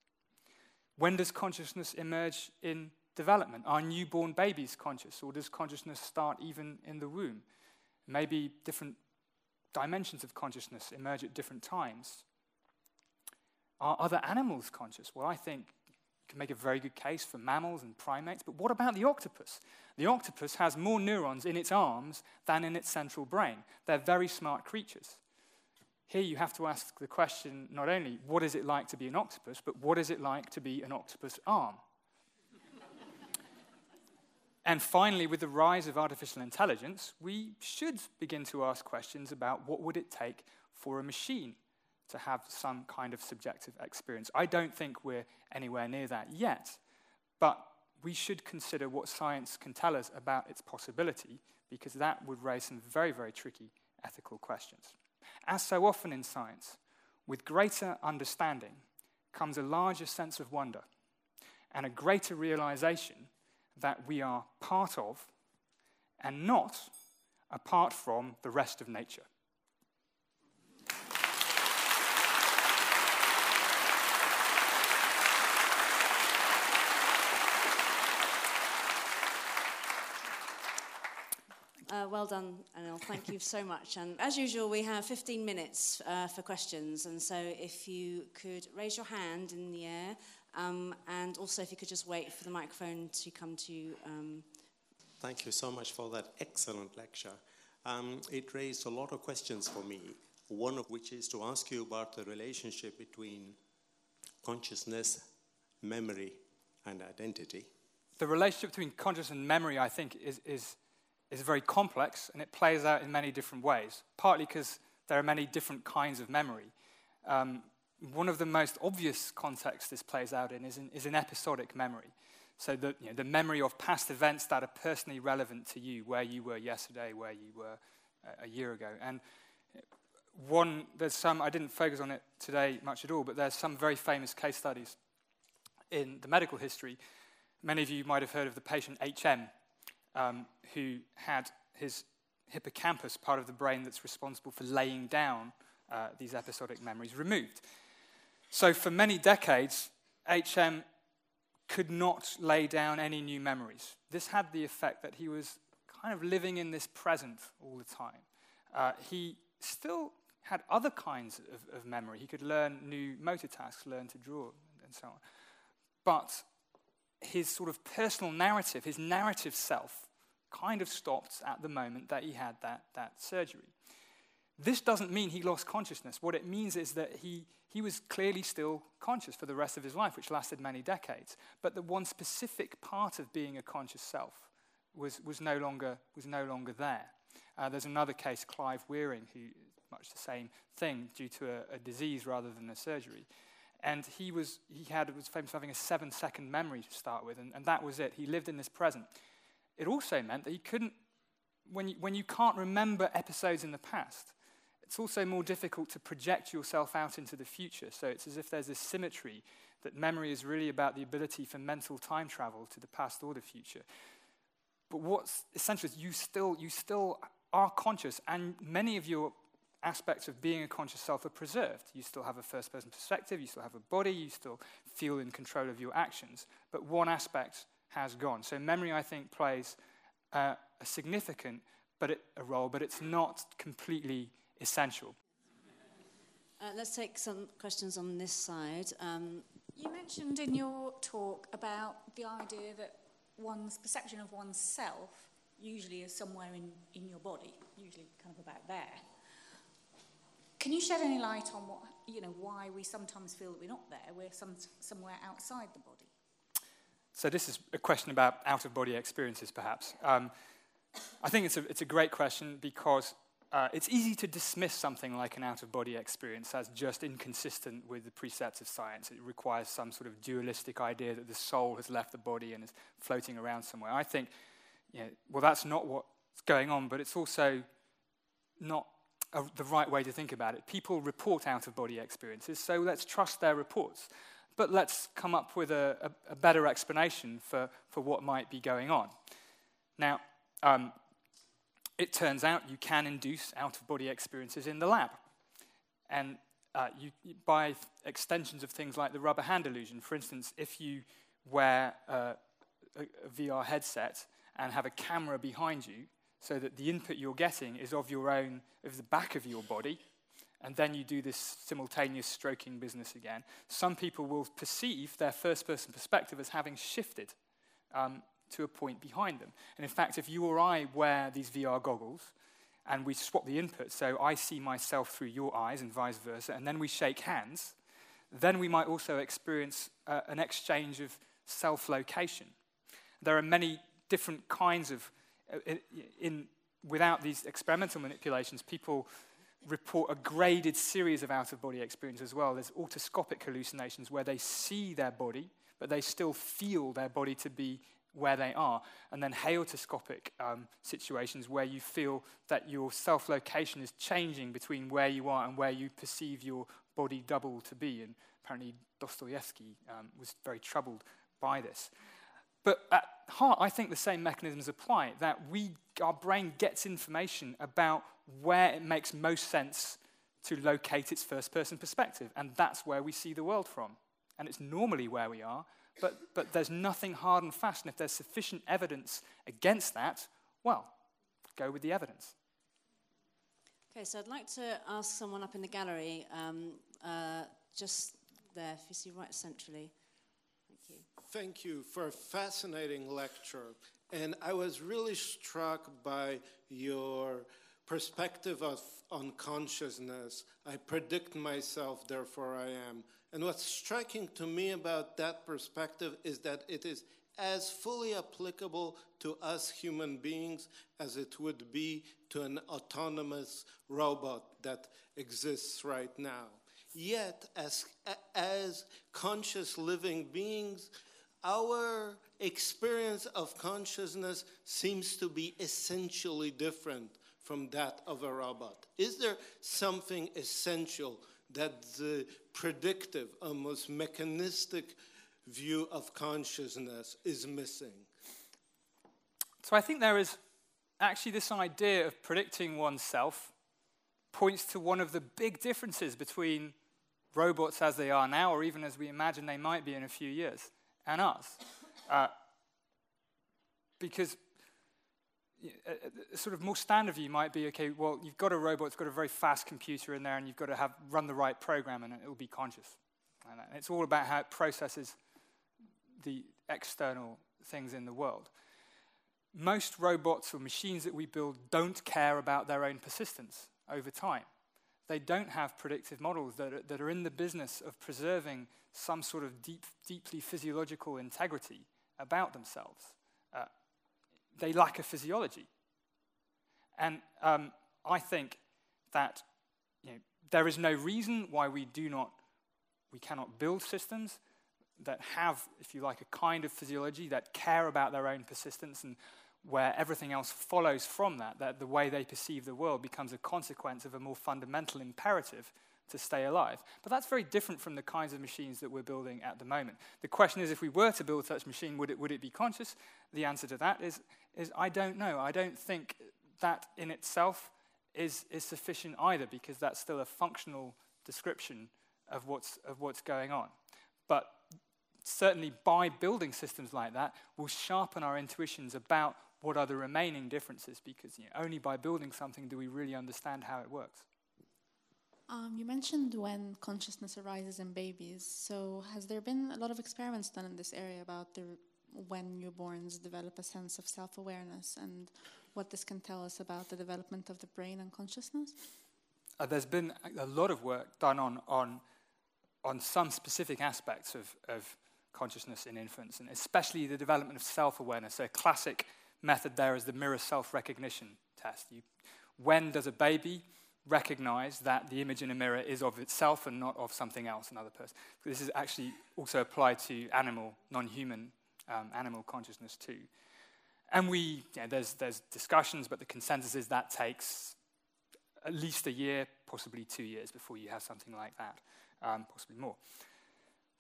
When does consciousness emerge in development? Are newborn babies conscious, or does consciousness start even in the womb? Maybe different dimensions of consciousness emerge at different times. Are other animals conscious? Well, I think you can make a very good case for mammals and primates, but what about the octopus? The octopus has more neurons in its arms than in its central brain. They're very smart creatures. Here you have to ask the question not only what is it like to be an octopus, but what is it like to be an octopus arm? And finally, with the rise of artificial intelligence, we should begin to ask questions about what would it take for a machine to have some kind of subjective experience. I don't think we're anywhere near that yet, but we should consider what science can tell us about its possibility, because that would raise some very, very tricky ethical questions. As so often in science, with greater understanding comes a larger sense of wonder and a greater realization that we are part of and not apart from the rest of nature. Uh, well done, Anil. Thank you so much. And as usual, we have 15 minutes uh, for questions. And so if you could raise your hand in the air um, and also, if you could just wait for the microphone to come to you. Um. Thank you so much for that excellent lecture. Um, it raised a lot of questions for me, one of which is to ask you about the relationship between consciousness, memory, and identity. The relationship between consciousness and memory, I think, is, is, is very complex and it plays out in many different ways, partly because there are many different kinds of memory. Um, one of the most obvious contexts this plays out in is, in, is an episodic memory. So the, you know, the memory of past events that are personally relevant to you, where you were yesterday, where you were a, a year ago. And one, there's some, I didn't focus on it today much at all, but there's some very famous case studies in the medical history. Many of you might have heard of the patient HM, um, who had his hippocampus, part of the brain that's responsible for laying down uh, these episodic memories, removed. So, for many decades, HM could not lay down any new memories. This had the effect that he was kind of living in this present all the time. Uh, he still had other kinds of, of, memory. He could learn new motor tasks, learn to draw, and so on. But his sort of personal narrative, his narrative self, kind of stopped at the moment that he had that, that surgery. This doesn't mean he lost consciousness. What it means is that he, he was clearly still conscious for the rest of his life, which lasted many decades. But that one specific part of being a conscious self was, was, no, longer, was no longer there. Uh, there's another case, Clive Wearing, who much the same thing due to a, a disease rather than a surgery. And he was, he had, was famous for having a seven second memory to start with, and, and that was it. He lived in this present. It also meant that you couldn't when you, when you can't remember episodes in the past, it's also more difficult to project yourself out into the future. So it's as if there's this symmetry that memory is really about the ability for mental time travel to the past or the future. But what's essential is you still, you still are conscious, and many of your aspects of being a conscious self are preserved. You still have a first person perspective, you still have a body, you still feel in control of your actions, but one aspect has gone. So memory, I think, plays uh, a significant but it, a role, but it's not completely essential. Uh, let's take some questions on this side. Um, you mentioned in your talk about the idea that one's perception of oneself usually is somewhere in, in your body, usually kind of about there. Can you shed any light on what, you know, why we sometimes feel that we're not there, we're some, somewhere outside the body? So this is a question about out-of-body experiences, perhaps. Um, I think it's a, it's a great question because uh, it's easy to dismiss something like an out-of-body experience as just inconsistent with the precepts of science. It requires some sort of dualistic idea that the soul has left the body and is floating around somewhere. I think, you know, well, that's not what's going on, but it's also not a, the right way to think about it. People report out-of-body experiences, so let's trust their reports. But let's come up with a, a, a better explanation for, for what might be going on. Now, um, it turns out you can induce out-of-body experiences in the lab. And uh, you, by extensions of things like the rubber hand illusion, for instance, if you wear a, a VR headset and have a camera behind you, so that the input you're getting is of your own, of the back of your body, and then you do this simultaneous stroking business again, some people will perceive their first person perspective as having shifted um, to a point behind them. And in fact, if you or I wear these VR goggles and we swap the input, so I see myself through your eyes and vice versa, and then we shake hands, then we might also experience uh, an exchange of self location. There are many different kinds of, uh, in, without these experimental manipulations, people report a graded series of out of body experiences as well. There's autoscopic hallucinations where they see their body, but they still feel their body to be where they are, and then heautoscopic um, situations where you feel that your self location is changing between where you are and where you perceive your body double to be. And apparently, Dostoevsky um, was very troubled by this. But at heart, I think the same mechanisms apply that we, our brain gets information about where it makes most sense to locate its first person perspective, and that's where we see the world from. And it's normally where we are, but, but there's nothing hard and fast. And if there's sufficient evidence against that, well, go with the evidence. Okay, so I'd like to ask someone up in the gallery, um, uh, just there, if you see right centrally. Thank you. For a fascinating lecture. And I was really struck by your perspective of, on consciousness. I predict myself, therefore I am. And what's striking to me about that perspective is that it is as fully applicable to us human beings as it would be to an autonomous robot that exists right now. Yet, as, as conscious living beings, our experience of consciousness seems to be essentially different from that of a robot. Is there something essential that the predictive, almost mechanistic view of consciousness is missing. So I think there is actually this idea of predicting oneself points to one of the big differences between robots as they are now, or even as we imagine they might be in a few years, and us. Uh, because a, uh, uh, sort of more standard view might be okay, well, you've got a robot, it's got a very fast computer in there, and you've got to have run the right program, and it will be conscious. And uh, it's all about how it processes the external things in the world. Most robots or machines that we build don't care about their own persistence over time. They don't have predictive models that are, that are in the business of preserving some sort of deep, deeply physiological integrity about themselves. Uh, they lack a physiology. And um, I think that you know, there is no reason why we do not, we cannot build systems that have, if you like, a kind of physiology that care about their own persistence and where everything else follows from that, that the way they perceive the world becomes a consequence of a more fundamental imperative to stay alive. But that's very different from the kinds of machines that we're building at the moment. The question is if we were to build such a machine, would it, would it be conscious? The answer to that is, is I don't know. I don't think that in itself is, is sufficient either, because that's still a functional description of what's, of what's going on. But certainly by building systems like that, we'll sharpen our intuitions about what are the remaining differences, because you know, only by building something do we really understand how it works. Um, you mentioned when consciousness arises in babies. So, has there been a lot of experiments done in this area about the, when newborns develop a sense of self awareness and what this can tell us about the development of the brain and consciousness? Uh, there's been a lot of work done on, on, on some specific aspects of, of consciousness in infants, and especially the development of self awareness. So, a classic method there is the mirror self recognition test. You, when does a baby recognize that the image in a mirror is of itself and not of something else, another person. This is actually also applied to animal, non-human um, animal consciousness too. And we, yeah, there's, there's discussions, but the consensus is that takes at least a year, possibly two years before you have something like that, um, possibly more.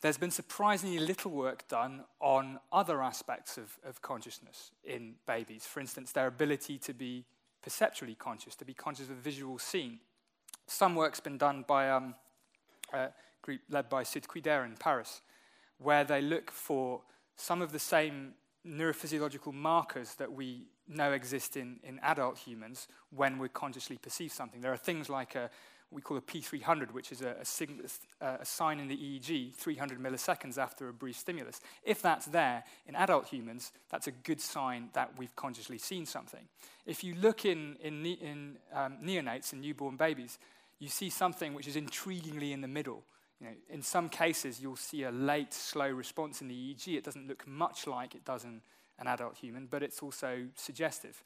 There's been surprisingly little work done on other aspects of, of consciousness in babies. For instance, their ability to be perceptually conscious, to be conscious of a visual scene. Some work's been done by um, a group led by Sid Kouider in Paris, where they look for some of the same neurophysiological markers that we know exist in, in adult humans when we consciously perceive something. There are things like a, we call a P300, which is a, a, sig- a, sign in the EEG 300 milliseconds after a brief stimulus. If that's there in adult humans, that's a good sign that we've consciously seen something. If you look in, in, in um, neonates and newborn babies, you see something which is intriguingly in the middle. You know, in some cases, you'll see a late, slow response in the EEG. It doesn't look much like it does in an adult human, but it's also suggestive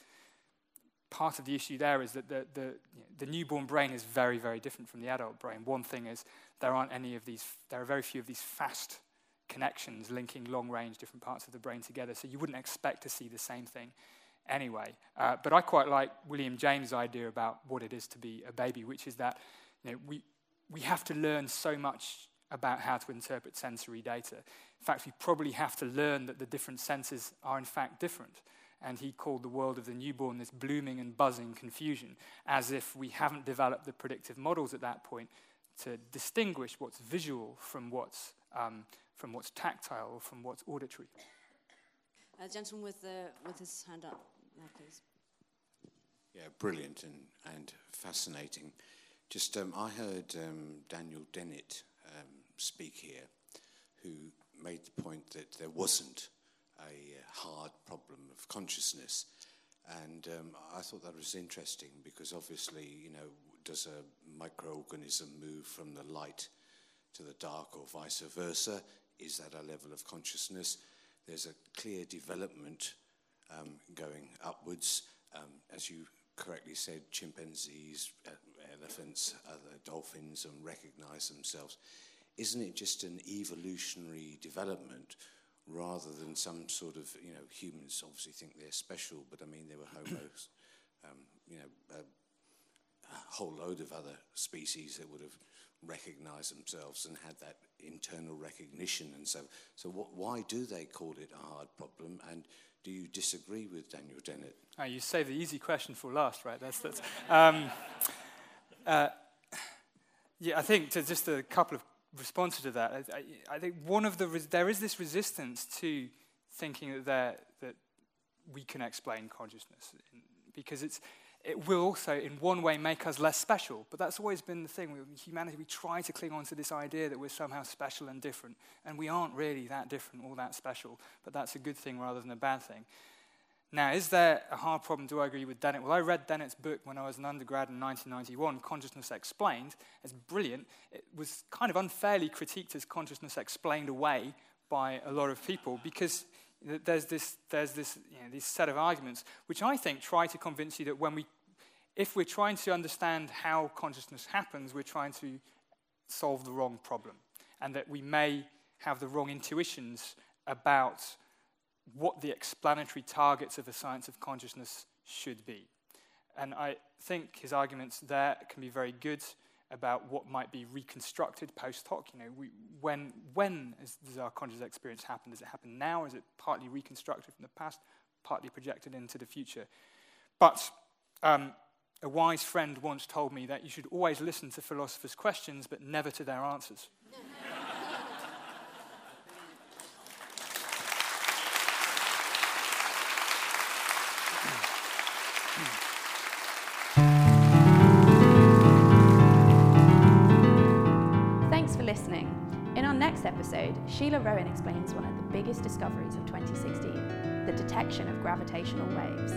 part of the issue there is that the, the, the, newborn brain is very, very different from the adult brain. One thing is there aren't any of these, there are very few of these fast connections linking long range different parts of the brain together, so you wouldn't expect to see the same thing anyway. Uh, but I quite like William James' idea about what it is to be a baby, which is that you know, we, we have to learn so much about how to interpret sensory data. In fact, we probably have to learn that the different senses are in fact different and he called the world of the newborn this blooming and buzzing confusion, as if we haven't developed the predictive models at that point to distinguish what's visual from what's, um, from what's tactile or from what's auditory. A uh, gentleman with, the, with his hand up now, please. Yeah, brilliant and, and fascinating. Just, um, I heard um, Daniel Dennett um, speak here, who made the point that there wasn't a uh, hard problem of consciousness. And um, I thought that was interesting because obviously, you know, does a microorganism move from the light to the dark or vice versa? Is that a level of consciousness? There's a clear development um, going upwards. Um, as you correctly said, chimpanzees, uh, elephants, other dolphins, and recognize themselves. Isn't it just an evolutionary development rather than some sort of, you know, humans obviously think they're special, but I mean, there were homos, um, you know, a, a, whole load of other species that would have recognized themselves and had that internal recognition. And so, so what, why do they call it a hard problem? And do you disagree with Daniel Dennett? Oh, you save the easy question for last, right? That's, that's, um, uh, yeah, I think to just a couple of response to that. I, I, think one of the there is this resistance to thinking that that we can explain consciousness because it's it will also in one way make us less special. But that's always been the thing with humanity. We try to cling on to this idea that we're somehow special and different, and we aren't really that different or that special. But that's a good thing rather than a bad thing. Now, is there a hard problem? Do I agree with Dennett? Well, I read Dennett's book when I was an undergrad in 1991, Consciousness Explained. It's brilliant. It was kind of unfairly critiqued as consciousness explained away by a lot of people because there's this, there's this, you know, this set of arguments which I think try to convince you that when we, if we're trying to understand how consciousness happens, we're trying to solve the wrong problem and that we may have the wrong intuitions about what the explanatory targets of a science of consciousness should be. And I think his arguments there can be very good about what might be reconstructed post hoc. You know, we, when, when does our conscious experience happen? Does it happen now? Is it partly reconstructed from the past, partly projected into the future? But um, a wise friend once told me that you should always listen to philosophers' questions, but never to their answers. Sheila Rowan explains one of the biggest discoveries of 2016 the detection of gravitational waves.